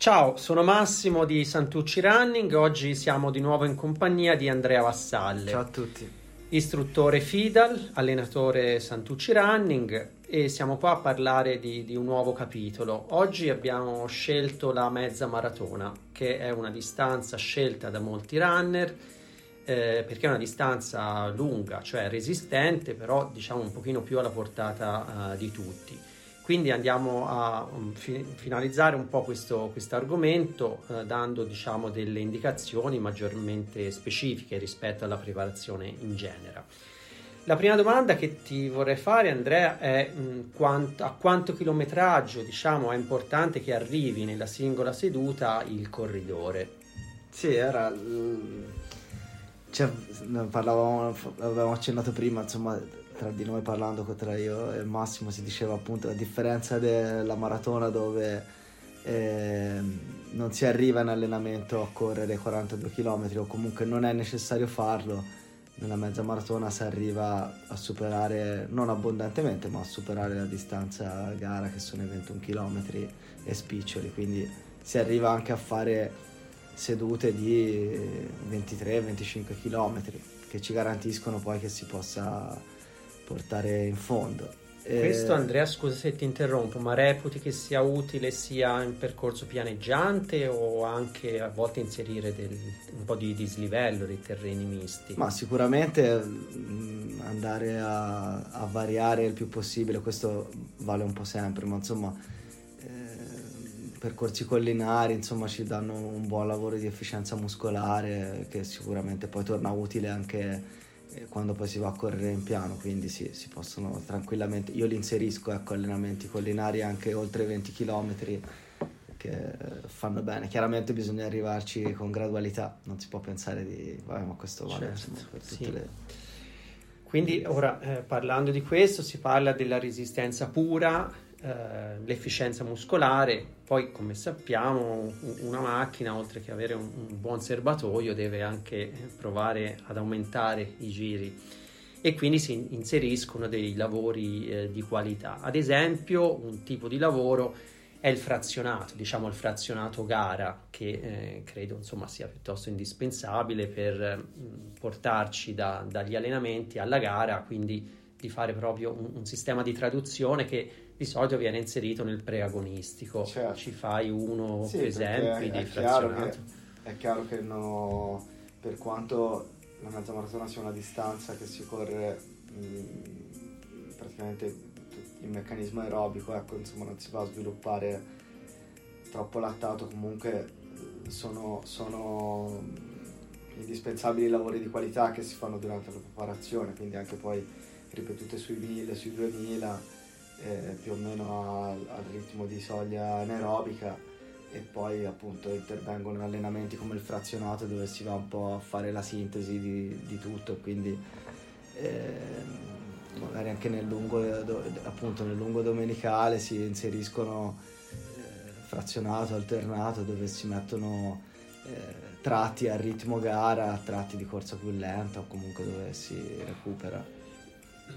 Ciao, sono Massimo di Santucci Running. Oggi siamo di nuovo in compagnia di Andrea Vassalle. Ciao a tutti. Istruttore FIDAL, allenatore Santucci Running e siamo qua a parlare di, di, un nuovo capitolo. Oggi abbiamo scelto la mezza maratona, che è una distanza scelta da molti runner eh, perché è una distanza lunga, cioè resistente, però diciamo un pochino più alla portata uh, di tutti. Quindi andiamo a um, fi- finalizzare un po' questo argomento eh, dando diciamo, delle indicazioni maggiormente specifiche rispetto alla preparazione in genere. La prima domanda che ti vorrei fare Andrea è mh, mm, quanto, a quanto chilometraggio diciamo, è importante che arrivi nella singola seduta il corridore? Sì, era... Cioè, parlavamo, avevamo accennato prima, insomma, tra di noi parlando tra io e Massimo si diceva appunto la differenza della maratona dove eh, non si arriva in allenamento a correre 42 km o comunque non è necessario farlo nella mezza maratona si arriva a superare non abbondantemente ma a superare la distanza gara che sono i 21 km e spiccioli. Quindi si arriva anche a fare sedute di 23-25 km che ci garantiscono poi che si possa portare in fondo. Questo Andrea, scusa se ti interrompo, ma reputi che sia utile sia in percorso pianeggiante o anche a volte inserire del, un po' di dislivello dei terreni misti? Ma sicuramente mh, andare a, a, variare il più possibile, questo vale un po' sempre, ma insomma eh, percorsi collinari insomma ci danno un buon lavoro di efficienza muscolare che sicuramente poi torna utile anche quando poi si va a correre in piano, quindi sì, si possono tranquillamente, io li inserisco ecco, allenamenti collinari anche oltre 20 km che fanno bene, chiaramente bisogna arrivarci con gradualità, non si può pensare di, vabbè ma questo vale certo, insomma, per tutte sì. le... Quindi ora eh, parlando di questo si parla della resistenza pura, eh, l'efficienza muscolare, poi come sappiamo una macchina oltre che avere un, un, buon serbatoio deve anche provare ad aumentare i giri e quindi si inseriscono dei lavori eh, di qualità. Ad esempio un tipo di lavoro è il frazionato, diciamo il frazionato gara che eh, credo insomma sia piuttosto indispensabile per mh, portarci da, dagli allenamenti alla gara, quindi di fare proprio un, un sistema di traduzione che di solito viene inserito nel preagonistico. Certo. Ci fai uno sì, esempi di frazionato? Che, è chiaro che no, per quanto la mezza maratona sia una distanza che si corre mh, mm, praticamente il meccanismo aerobico, ecco, insomma non si va a sviluppare troppo lattato, comunque eh, sono, sono indispensabili lavori di qualità che si fanno durante la preparazione, quindi anche poi ripetute sui 1000, sui 2000 eh, più o meno al, al ritmo di soglia anaerobica e poi appunto intervengono allenamenti come il frazionato dove si va un po' a fare la sintesi di, di tutto quindi eh, magari anche nel lungo, appunto, nel lungo domenicale si inseriscono eh, frazionato, alternato dove si mettono eh, tratti a ritmo gara, tratti di corsa più lenta o comunque dove si recupera.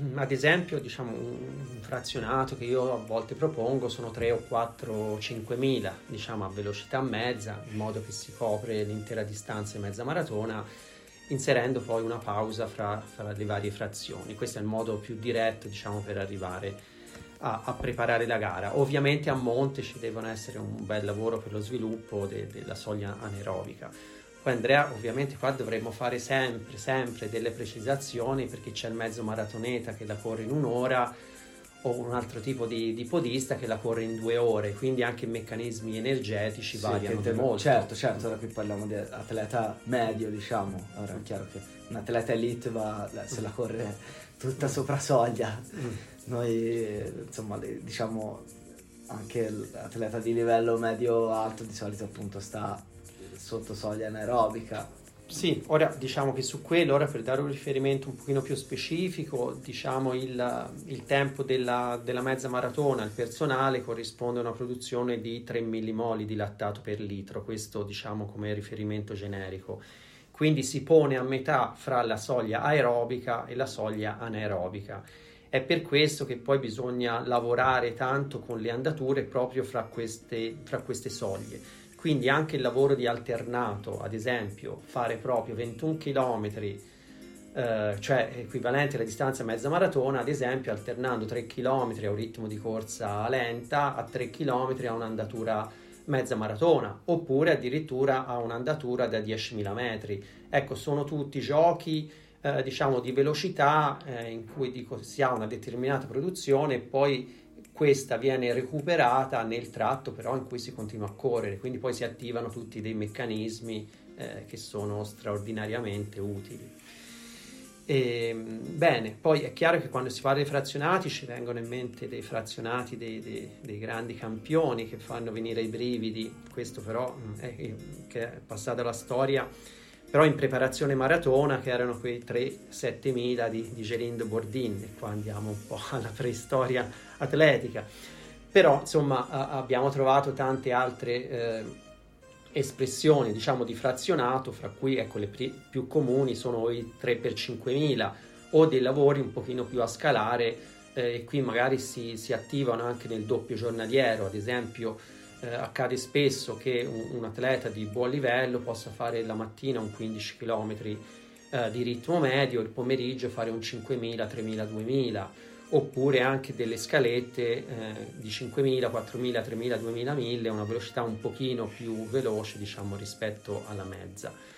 Mm, ad esempio, diciamo, un frazionato che io a volte propongo sono 3 o 4 o 5 mila, diciamo a velocità mezza, in modo che si copre l'intera distanza in mezza maratona, inserendo poi una pausa fra, fra, le varie frazioni. Questo è il modo più diretto, diciamo, per arrivare a, a, preparare la gara. Ovviamente a monte ci deve essere un bel lavoro per lo sviluppo de, della soglia anaerobica poi Andrea, ovviamente qua dovremmo fare sempre, sempre delle precisazioni perché c'è il mezzo maratoneta che la corre in un'ora o un altro tipo di, di, podista che la corre in due ore, quindi anche i meccanismi energetici sì, variano di molto. Certo, certo, ora qui parliamo di atleta medio, diciamo, ora è chiaro che un atleta elite va, se la corre tutta sopra soglia, noi insomma diciamo anche l'atleta di livello medio-alto di solito appunto sta sotto soglia anaerobica sì, ora diciamo che su quello, ora per dare un riferimento un pochino più specifico, diciamo il, il tempo della, della, mezza maratona, il personale corrisponde a una produzione di 3 millimoli di lattato per litro, questo diciamo come riferimento generico. Quindi si pone a metà fra la soglia aerobica e la soglia anaerobica. È per questo che poi bisogna lavorare tanto con le andature proprio fra queste, fra queste soglie quindi anche il lavoro di alternato, ad esempio, fare proprio 21 km, eh, cioè equivalente alla distanza mezza maratona, ad esempio alternando 3 km a un ritmo di corsa lenta a 3 km a un'andatura mezza maratona, oppure addirittura a un'andatura da 10.000 metri. Ecco, sono tutti giochi eh, diciamo di velocità eh, in cui dico, si ha una determinata produzione e poi questa viene recuperata nel tratto però in cui si continua a correre, quindi poi si attivano tutti dei meccanismi eh, che sono straordinariamente utili. E, ehm, bene, poi è chiaro che quando si parla di frazionati ci vengono in mente dei frazionati dei, dei, dei grandi campioni che fanno venire i brividi, questo però mm, è, che è passata la storia però in preparazione maratona che erano quei 3-7 mila di, di Gerindo Bordin e qua andiamo un po' alla preistoria atletica. Però insomma a, abbiamo trovato tante altre eh, espressioni diciamo di frazionato fra cui ecco le pri- più comuni sono i 3 per 5000 o dei lavori un pochino più a scalare eh, e qui magari si, si attivano anche nel doppio giornaliero ad esempio eh, accade spesso che un, un, atleta di buon livello possa fare la mattina un 15 km eh, di ritmo medio, il pomeriggio fare un 5.000, 3.000, 2.000 oppure anche delle scalette eh, di 5.000, 4.000, 3.000, 2.000, 1.000, una velocità un pochino più veloce diciamo rispetto alla mezza.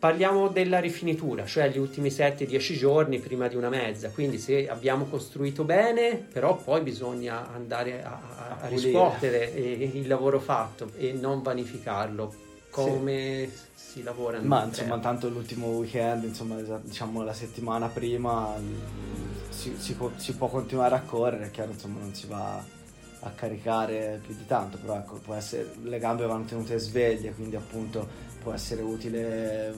Parliamo della rifinitura, cioè gli ultimi 7-10 giorni prima di una mezza, quindi se abbiamo costruito bene, però poi bisogna andare a, a, a riscuotere il lavoro fatto e non vanificarlo. Come sì. si lavora? Ma insomma, tanto l'ultimo weekend, insomma, diciamo la settimana prima si, si, può, si può continuare a correre, è chiaro, insomma, non si va a caricare più di tanto, però ecco, può essere, le gambe vanno tenute sveglie, quindi appunto può essere utile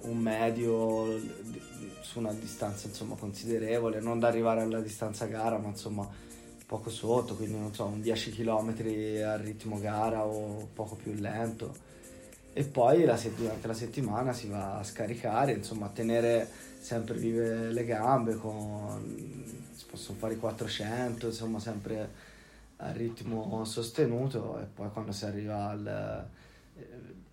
un medio su una distanza insomma considerevole, non da arrivare alla distanza gara, ma insomma poco sotto, quindi non so, un 10 km al ritmo gara o poco più lento. E poi la sett- durante la settimana si va a scaricare, insomma, a tenere sempre vive le gambe, con... si possono fare i 400, insomma, sempre a ritmo sostenuto e poi quando si arriva al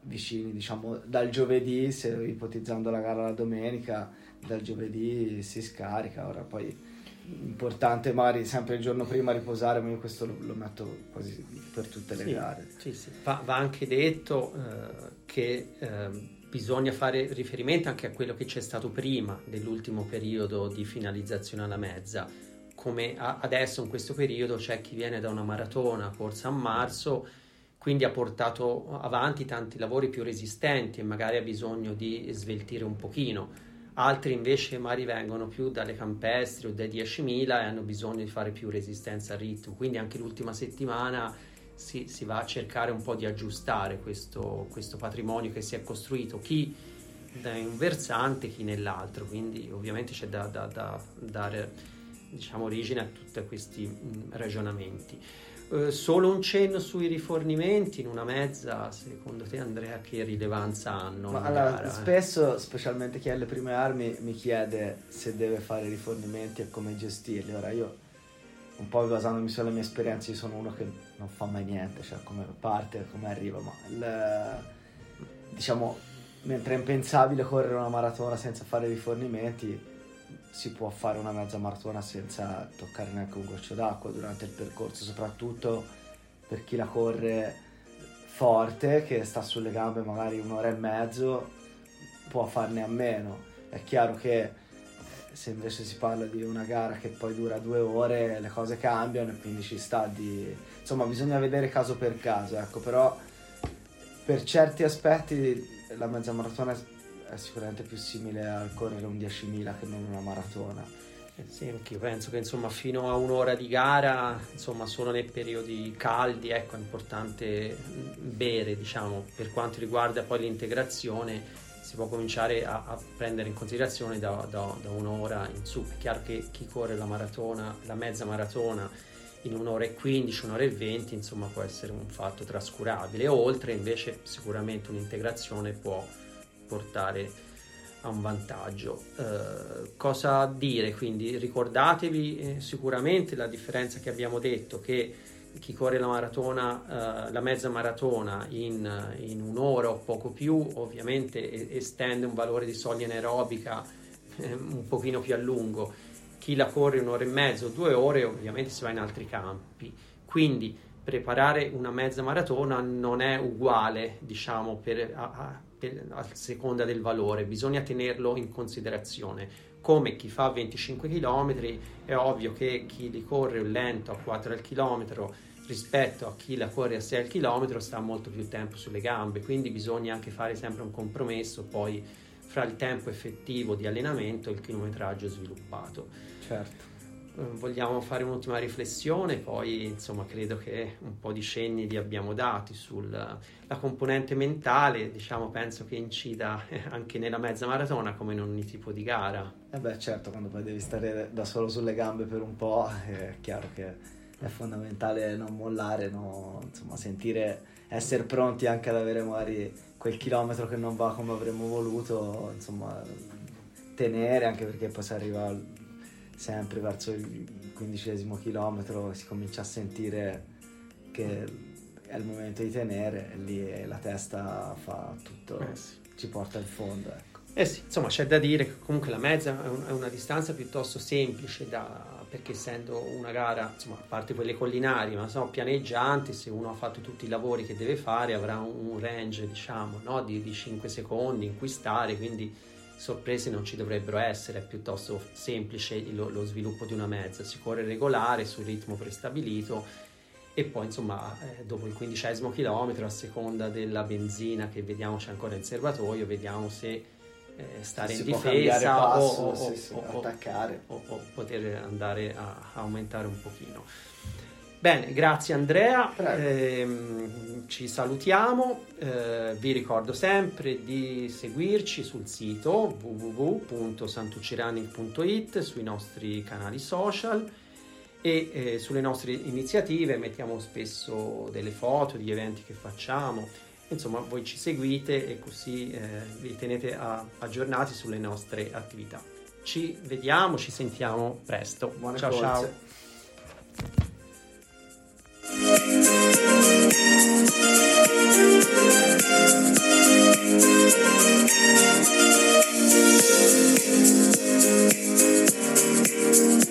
vicini, diciamo, dal giovedì, se ipotizzando la gara la domenica, dal giovedì si scarica, ora poi importante magari sempre il giorno prima riposare, ma io questo lo, lo metto quasi per tutte le sì, gare. Sì, sì. Va, va anche detto eh, che eh, bisogna fare riferimento anche a quello che c'è stato prima dell'ultimo periodo di finalizzazione alla mezza. Come a, adesso in questo periodo c'è chi viene da una maratona corsa a marzo quindi ha portato avanti tanti lavori più resistenti e magari ha bisogno di sveltire un pochino. Altri invece magari vengono più dalle campestri o dai 10.000 e hanno bisogno di fare più resistenza al ritmo. Quindi anche l'ultima settimana si, si va a cercare un po' di aggiustare questo, questo patrimonio che si è costruito, chi da un versante, chi nell'altro. Quindi ovviamente c'è da, da, da dare diciamo, origine a tutti questi mh, ragionamenti. Eh, solo un cenno sui rifornimenti in una mezza, secondo te Andrea che rilevanza hanno? Ma allora, spesso, specialmente chi ha le prime armi, mi chiede se deve fare rifornimenti e come gestirli. Ora io, un po' basandomi sulle mie esperienze, sono uno che non fa mai niente, cioè come parte, come arriva, ma il, diciamo, mentre è impensabile correre una maratona senza fare rifornimenti, si può fare una mezza maratona senza toccare neanche un goccio d'acqua durante il percorso, soprattutto per chi la corre forte, che sta sulle gambe magari un'ora e mezzo, può farne a meno. È chiaro che se invece si parla di una gara che poi dura due ore, le cose cambiano e quindi ci sta di... Insomma, bisogna vedere caso per caso, ecco, però per certi aspetti la mezza maratona è sicuramente più simile al correre un 10.000 che non una maratona. Eh sì, anche io penso che insomma fino a un'ora di gara, insomma solo nei periodi caldi, ecco, è importante bere, diciamo, per quanto riguarda poi l'integrazione si può cominciare a, a prendere in considerazione da, da, da, un'ora in su. È chiaro che chi corre la maratona, la mezza maratona in un'ora e 15, un'ora e 20, insomma può essere un fatto trascurabile. Oltre invece sicuramente un'integrazione può portare a un vantaggio. Eh, cosa dire? Quindi ricordatevi eh, sicuramente la differenza che abbiamo detto che chi corre la maratona, uh, la mezza maratona in, in, un'ora o poco più, ovviamente estende un valore di soglia anaerobica eh, un pochino più a lungo. Chi la corre un'ora e mezzo, due ore, ovviamente si va in altri campi. Quindi preparare una mezza maratona non è uguale, diciamo, per, a, a, a seconda del valore, bisogna tenerlo in considerazione come chi fa 25 km, è ovvio che chi li corre lento a 4 al chilometro rispetto a chi la corre a 6 al chilometro sta molto più tempo sulle gambe, quindi bisogna anche fare sempre un compromesso poi fra il tempo effettivo di allenamento e il chilometraggio sviluppato. Certo. Eh, vogliamo fare un'ultima riflessione, poi insomma credo che un po' di cenni li abbiamo dati sulla componente mentale, diciamo penso che incida anche nella mezza maratona come in ogni tipo di gara. Eh beh certo, quando poi devi stare da solo sulle gambe per un po' è chiaro che è fondamentale non mollare, no? insomma sentire, essere pronti anche ad avere magari quel chilometro che non va come avremmo voluto, insomma tenere anche perché poi si arriva sempre verso il quindicesimo chilometro si comincia a sentire che è il momento di tenere e lì la testa fa tutto, eh sì. ci porta in fondo. Ecco. Eh sì, insomma c'è da dire che comunque la mezza è, un, è una distanza piuttosto semplice da, perché essendo una gara, insomma, a parte quelle collinari, ma sono pianeggianti, se uno ha fatto tutti i lavori che deve fare avrà un, range, diciamo, no? di, di 5 secondi in cui stare, quindi sorprese non ci dovrebbero essere, è piuttosto semplice lo, lo sviluppo di una mezza, si corre regolare sul ritmo prestabilito e poi insomma eh, dopo il quindicesimo chilometro a seconda della benzina che vediamo c'è ancora in serbatoio vediamo se eh, stare si in difesa passo, o, sì, o, attaccare o, o, poter andare a, a aumentare un pochino Bene, grazie Andrea, eh, ci salutiamo, eh, vi ricordo sempre di seguirci sul sito www.santucirunning.it, sui nostri canali social e eh, sulle nostre iniziative mettiamo spesso delle foto di eventi che facciamo, insomma voi ci seguite e così eh, vi tenete a, aggiornati sulle nostre attività. Ci vediamo, ci sentiamo presto. Buone ciao forze. ciao. Thank you.